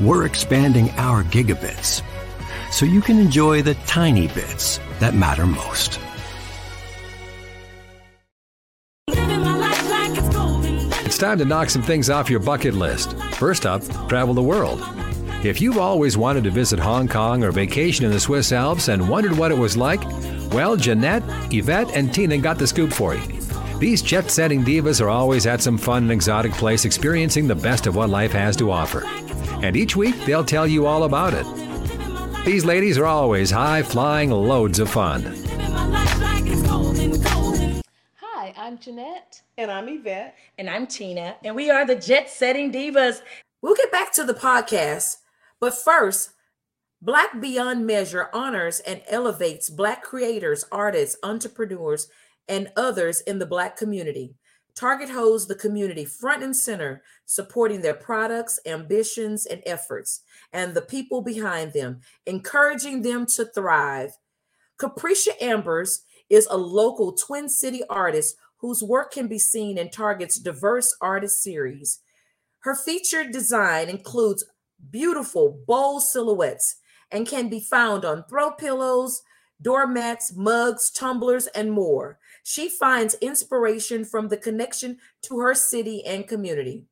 We're expanding our gigabits so you can enjoy the tiny bits that matter most. It's time to knock some things off your bucket list. First up, travel the world. If you've always wanted to visit Hong Kong or vacation in the Swiss Alps and wondered what it was like, well, Jeanette, Evette, and Tina got the scoop for you. These jet setting divas are always at some fun and exotic place experiencing the best of what life has to offer. And each week, they'll tell you all about it. These ladies are always high flying loads of fun. Hi, I'm Jeanette. And I'm Evette. And I'm Tina. And we are the Jet Setting Divas. We'll get back to the podcast, but first, Black Beyond Measure honors and elevates Black creators, artists, entrepreneurs, and others in the Black community. Target holds the community front and center, supporting their products, ambitions, and efforts, and the people behind them, encouraging them to thrive. Capricia Ambers is a local Twin City artist whose work can be seen in Target's diverse artist series. Her featured design includes beautiful, bold silhouettes and can be found on throw pillows, doormats, mugs, tumblers, and more. She finds inspiration from the connection to her city and community.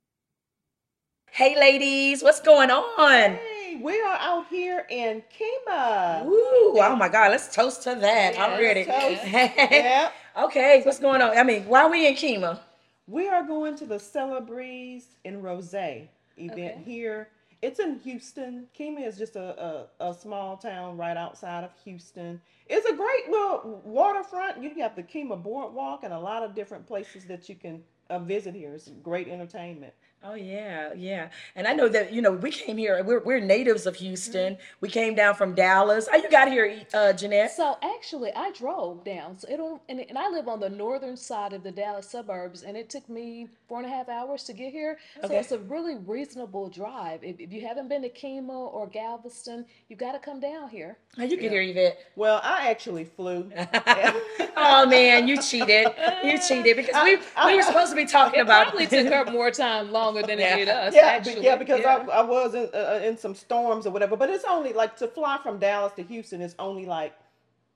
Hey, ladies, what's going on? Hey, we are out here in Kemah. Ooh, oh my God, let's toast to that. I'm ready. Toast. yeah. Okay, what's going on? I mean, why are we in Kemah? We are going to the Célébrez en Rosé event Okay. here. It's in Houston. Kemah is just a, a, a small town right outside of Houston. It's a great little waterfront. You have the Kemah Boardwalk and a lot of different places that you can uh, visit here. It's great entertainment. Oh yeah, yeah. And I know that you know we came here. We're we're natives of Houston. We came down from Dallas. How you got here, uh, Jeanette? So actually, I drove down. So it'll and, and I live on the northern side of the Dallas suburbs, and it took me four and a half hours to get here. So Okay. it's a really reasonable drive. If, if you haven't been to Kemah or Galveston, you've got to come down here. How you get here, Evette? Well, I actually flew. Oh man, you cheated. You cheated because we we were supposed to be talking about Probably took her more time longer than Yeah. it did us. yeah, actually. yeah, because Yeah. I, I was in, uh, in some storms or whatever. But it's only like to fly from Dallas to Houston is only like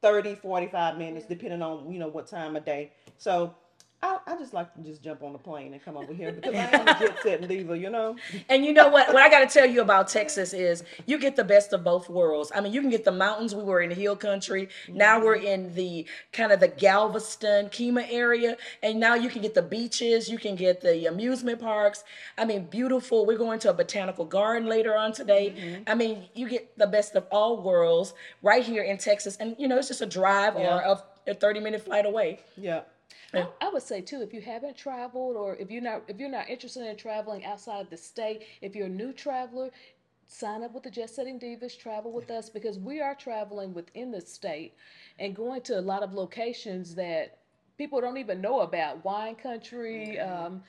30, 45 minutes, depending on you know what time of day. So I, I just like to just jump on the plane and come over here because I am a jet setting diva, you know. And you know what? What I got to tell you about Texas is you get the best of both worlds. I mean, you can get the mountains. We were in the hill country. Now mm-hmm. we're in the kind of the Galveston, Kemah area. And now you can get the beaches. You can get the amusement parks. I mean, beautiful. We're going to a botanical garden later on today. Mm-hmm. I mean, you get the best of all worlds right here in Texas. And, you know, it's just a drive or a, a 30 minute flight away. Yeah. I, I would say too, if you haven't traveled or if you're not if you're not interested in traveling outside of the state, if you're a new traveler, sign up with the Jet Setting Divas, travel with us because we are traveling within the state and going to a lot of locations that people don't even know about. Wine country, um,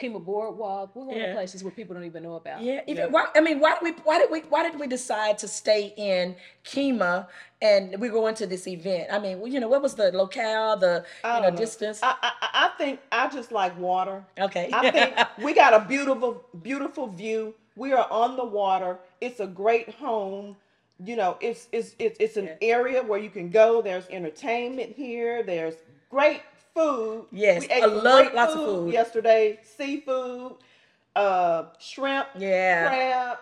Kemah Boardwalk. We're going Yeah. to places where people don't even know about. Yeah, even why, I mean, why did we why did we why did we decide to stay in Kemah and we go into this event? I mean, you know, what was the locale, the I you know know. distance? I, I I think I just like water. Okay. I think we got a beautiful beautiful view. We are on the water. It's a great home. You know, it's it's it's, it's an area where you can go. There's entertainment here. There's great food. Yes, we ate I love lots of food. yesterday. Seafood, uh, shrimp, Yeah. crab.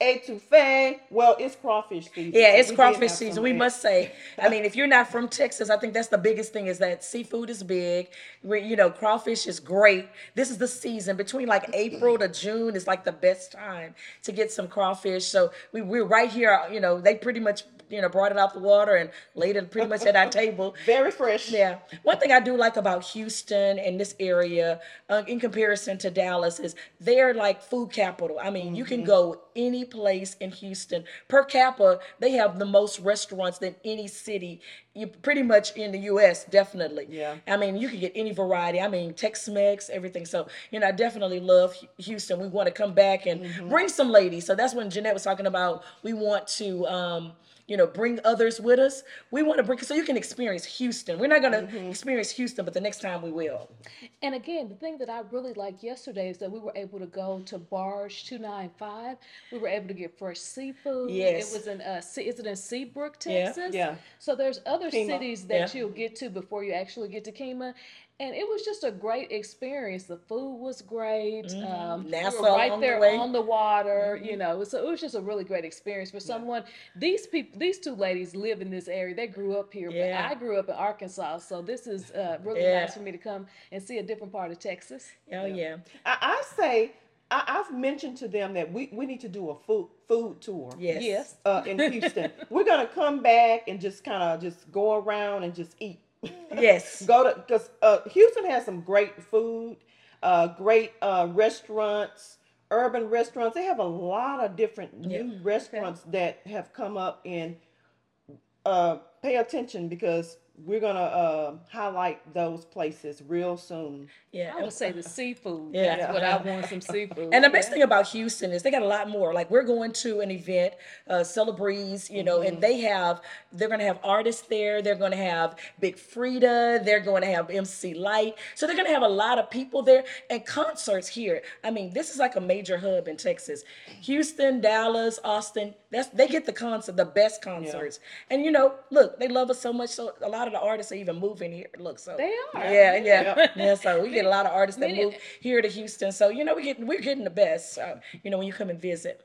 Etouffee. Well, it's crawfish season. Yeah, it's crawfish season. We must say. I mean, if you're not from Texas, I think that's the biggest thing is that seafood is big. We, you know, crawfish is great. This is the season between like April to June is like the best time to get some crawfish. So we we're right here. You know, they pretty much you know brought it out the water and laid it pretty much at our table. Very fresh. Yeah. One thing I do like about Houston and this area, uh, in comparison to Dallas, is they're like food capital. I mean, you can go any place in Houston. Per capita, they have the most restaurants than any city. You pretty much in the U.S. Definitely. Yeah. I mean, you can get any variety. I mean, Tex-Mex, everything. So, you know, I definitely love Houston. We want to come back and bring some ladies. So that's when Jeanette was talking about we want to, um, you know, bring others with us. We want to bring so you can experience Houston. We're not going to experience Houston, but the next time we will. And again, the thing that I really liked yesterday is that we were able to go to Barge 295. We were able to get fresh seafood. Yes. It was in, uh, is it in Seabrook, Texas? Yeah. So there's other Kemah. cities that Yeah. you'll get to before you actually get to Kemah. And it was just a great experience. The food was great. Um, we Nassau were right on there way. on the water. You know, so it was just a really great experience for someone. These people, these two ladies live in this area. They grew up here, Yeah. but I grew up in Arkansas. So this is uh, really Yeah. nice for me to come and see a different part of Texas. Oh yeah. I, I say I, I've mentioned to them that we, we need to do a food food tour. Yes. Yes. Uh, in Houston, we're gonna come back and just kind of just go around and just eat. Yes. Go to because uh, Houston has some great food, uh, great uh, restaurants, urban restaurants. They have a lot of different new restaurants that have come up and uh, pay attention because we're gonna uh, highlight those places real soon. Yeah. I would say the seafood. Yeah. That's what I want. Some seafood. And the best thing about Houston is they got a lot more. Like we're going to an event, uh, Célébrez, you know, and they have they're going to have artists there. They're going to have Big Freedia. They're going to have MC Lyte. So they're going to have a lot of people there and concerts here. I mean, this is like a major hub in Texas. Houston, Dallas, Austin. That's they get the concert, the best concerts. And you know, look, they love us so much. So a lot of the artists are even moving here. Look, so They are. Yeah, yeah, yeah. So we get a lot of artists that move here to Houston. So you know, we get we're getting the best. So you know, when you come and visit.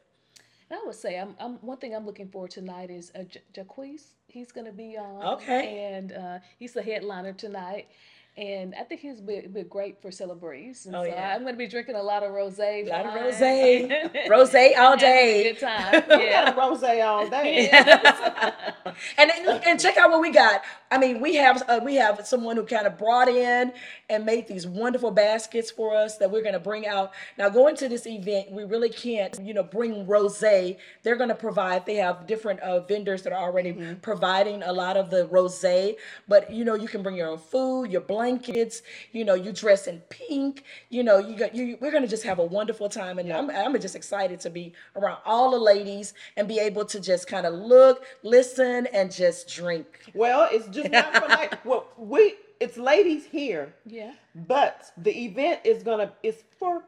And I would say, I'm, I'm one thing I'm looking for tonight is uh, J- Jacquees. He's going to be on. Okay. And uh, he's the headliner tonight. And I think he's be, be great for Célébrez. And Oh, so yeah. I'm going to be drinking a lot of rosé. A lot of rosé, rosé all Having a day. Good time. We Yeah. rose all day. and then- and check out what we got. I mean, we have uh, we have someone who kind of brought in and made these wonderful baskets for us that we're going to bring out. Now, going to this event, we really can't, you know, bring rosé. They're going to provide. They have different uh, vendors that are already providing a lot of the rosé. But you know, you can bring your own food, your blankets. You know, you dress in pink. You know, you got you. We're going to just have a wonderful time, and I'm I'm just excited to be around all the ladies and be able to just kind of look, listen, and just drink. Well, it's just not for like well, we it's ladies here, Yeah. but the event is gonna is for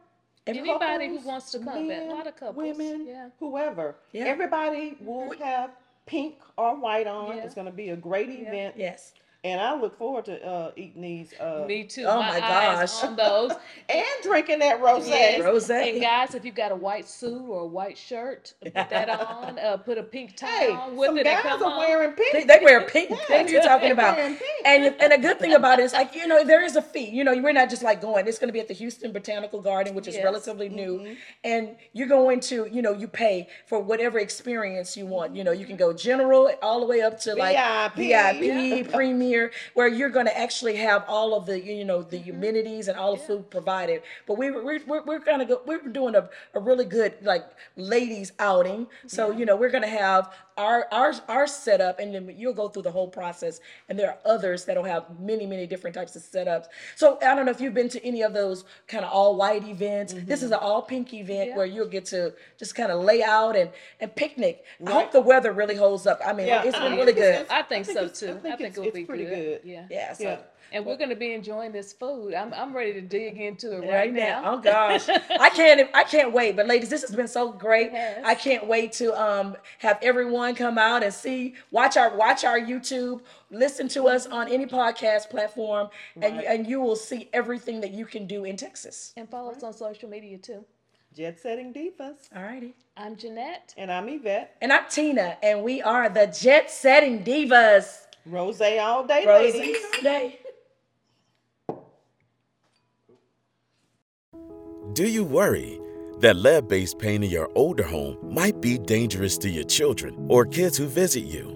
Anybody who wants to come, a lot of couples, women, yeah. whoever. Yeah. Everybody will have pink or white on. Yeah. It's gonna be a great event, Yes. And I look forward to uh, eating these uh, Me too. Oh my, my gosh. on those. and drinking that rosé. Yes. Rosé. And guys, if you've got a white suit or a white shirt, put that on. Uh, put a pink tie Hey, on with some it. and guys come are on. wearing pink. They, they wear pink. What you're talking about? And and a good thing about it is like you know there is a fee. You know we're not just like going. It's going to be at the Houston Botanical Garden, which is Yes. relatively new, and you're going to you know you pay for whatever experience you want. You know you can go general all the way up to like VIP. VIP, premier, where you're going to actually have all of the you know the mm-hmm. amenities and all the food provided. But we we're we're, we're going to go. We're doing a, a really good like ladies outing. So you know we're going to have our our our setup, and then you'll go through the whole process. And there are others that'll have many many different types of setups. So I don't know if you've been to any of those kind of all white events. This is an all pink event Yeah. where you'll get to just kind of lay out and and picnic. I hope the weather really holds up. I mean, Yeah, it's I been really good. I think, so it's- too. I think, it's- it will it's be pretty good. good. Yeah. Yeah, so Yeah. And we're going to be enjoying this food. I'm, I'm ready to dig into it right, right now. now. Oh gosh, I can't. I can't wait. But ladies, this has been so great. Yes. I can't wait to um have everyone come out and see, watch our watch our YouTube, listen to us on any podcast platform, and Right. and you will see everything that you can do in Texas. And follow us on social media too. Jet Setting Divas. All righty. I'm Jeanette. And I'm Evette. And I'm Tina, and we are the Jet Setting Divas. Rose all day, Rose ladies. Day. Do you worry that lead based paint in your older home might be dangerous to your children or kids who visit you?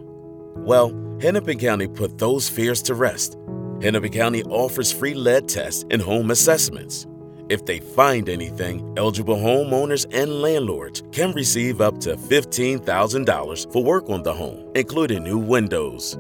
Well, Hennepin County put those fears to rest. Hennepin County offers free lead tests and home assessments. If they find anything, eligible homeowners and landlords can receive up to $15,000 for work on the home, including new windows.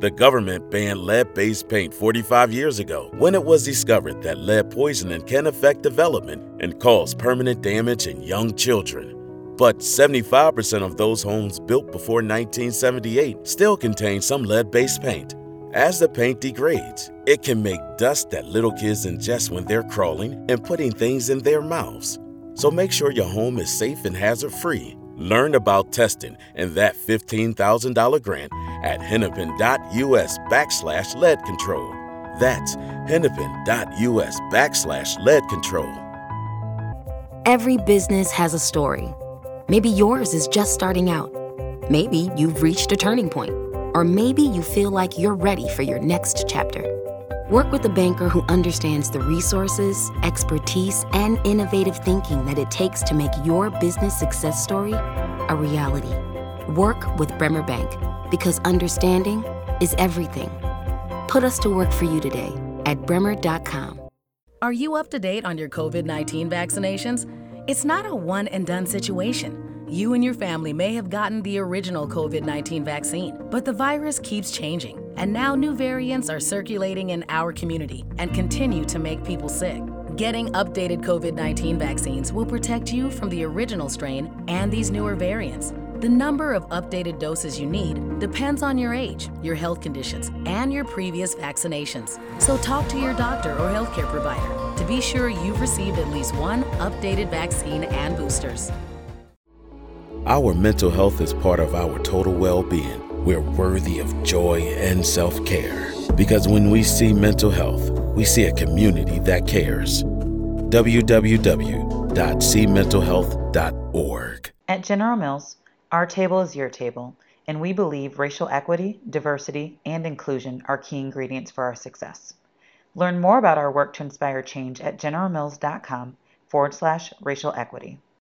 The government banned lead based paint 45 years ago when it was discovered that lead poisoning can affect development and cause permanent damage in young children. But 75% of those homes built before 1978 still contain some lead based paint. As the paint degrades, it can make dust that little kids ingest when they're crawling and putting things in their mouths. So make sure your home is safe and hazard free. Learn about testing and that $15,000 grant at hennepin.us backslash lead control. That's hennepin.us backslash lead control. Every business has a story. Maybe yours is just starting out. Maybe you've reached a turning point. Or maybe you feel like you're ready for your next chapter. Work with a banker who understands the resources, expertise, and innovative thinking that it takes to make your business success story a reality. Work with Bremer Bank because understanding is everything. Put us to work for you today at bremer.com. Are you up to date on your COVID 19 vaccinations? It's not a one and done situation. You and your family may have gotten the original COVID 19 vaccine, but the virus keeps changing, and now new variants are circulating in our community and continue to make people sick. Getting updated COVID 19 vaccines will protect you from the original strain and these newer variants. The number of updated doses you need depends on your age, your health conditions, and your previous vaccinations. So talk to your doctor or healthcare provider to be sure you've received at least one updated vaccine and boosters. Our mental health is part of our total well being. We're worthy of joy and self care. Because when we see mental health, we see a community that cares. www.cmentalhealth.org. At General Mills, our table is your table, and we believe racial equity, diversity, and inclusion are key ingredients for our success. Learn more about our work to inspire change at generalmills.com forward slash racial equity.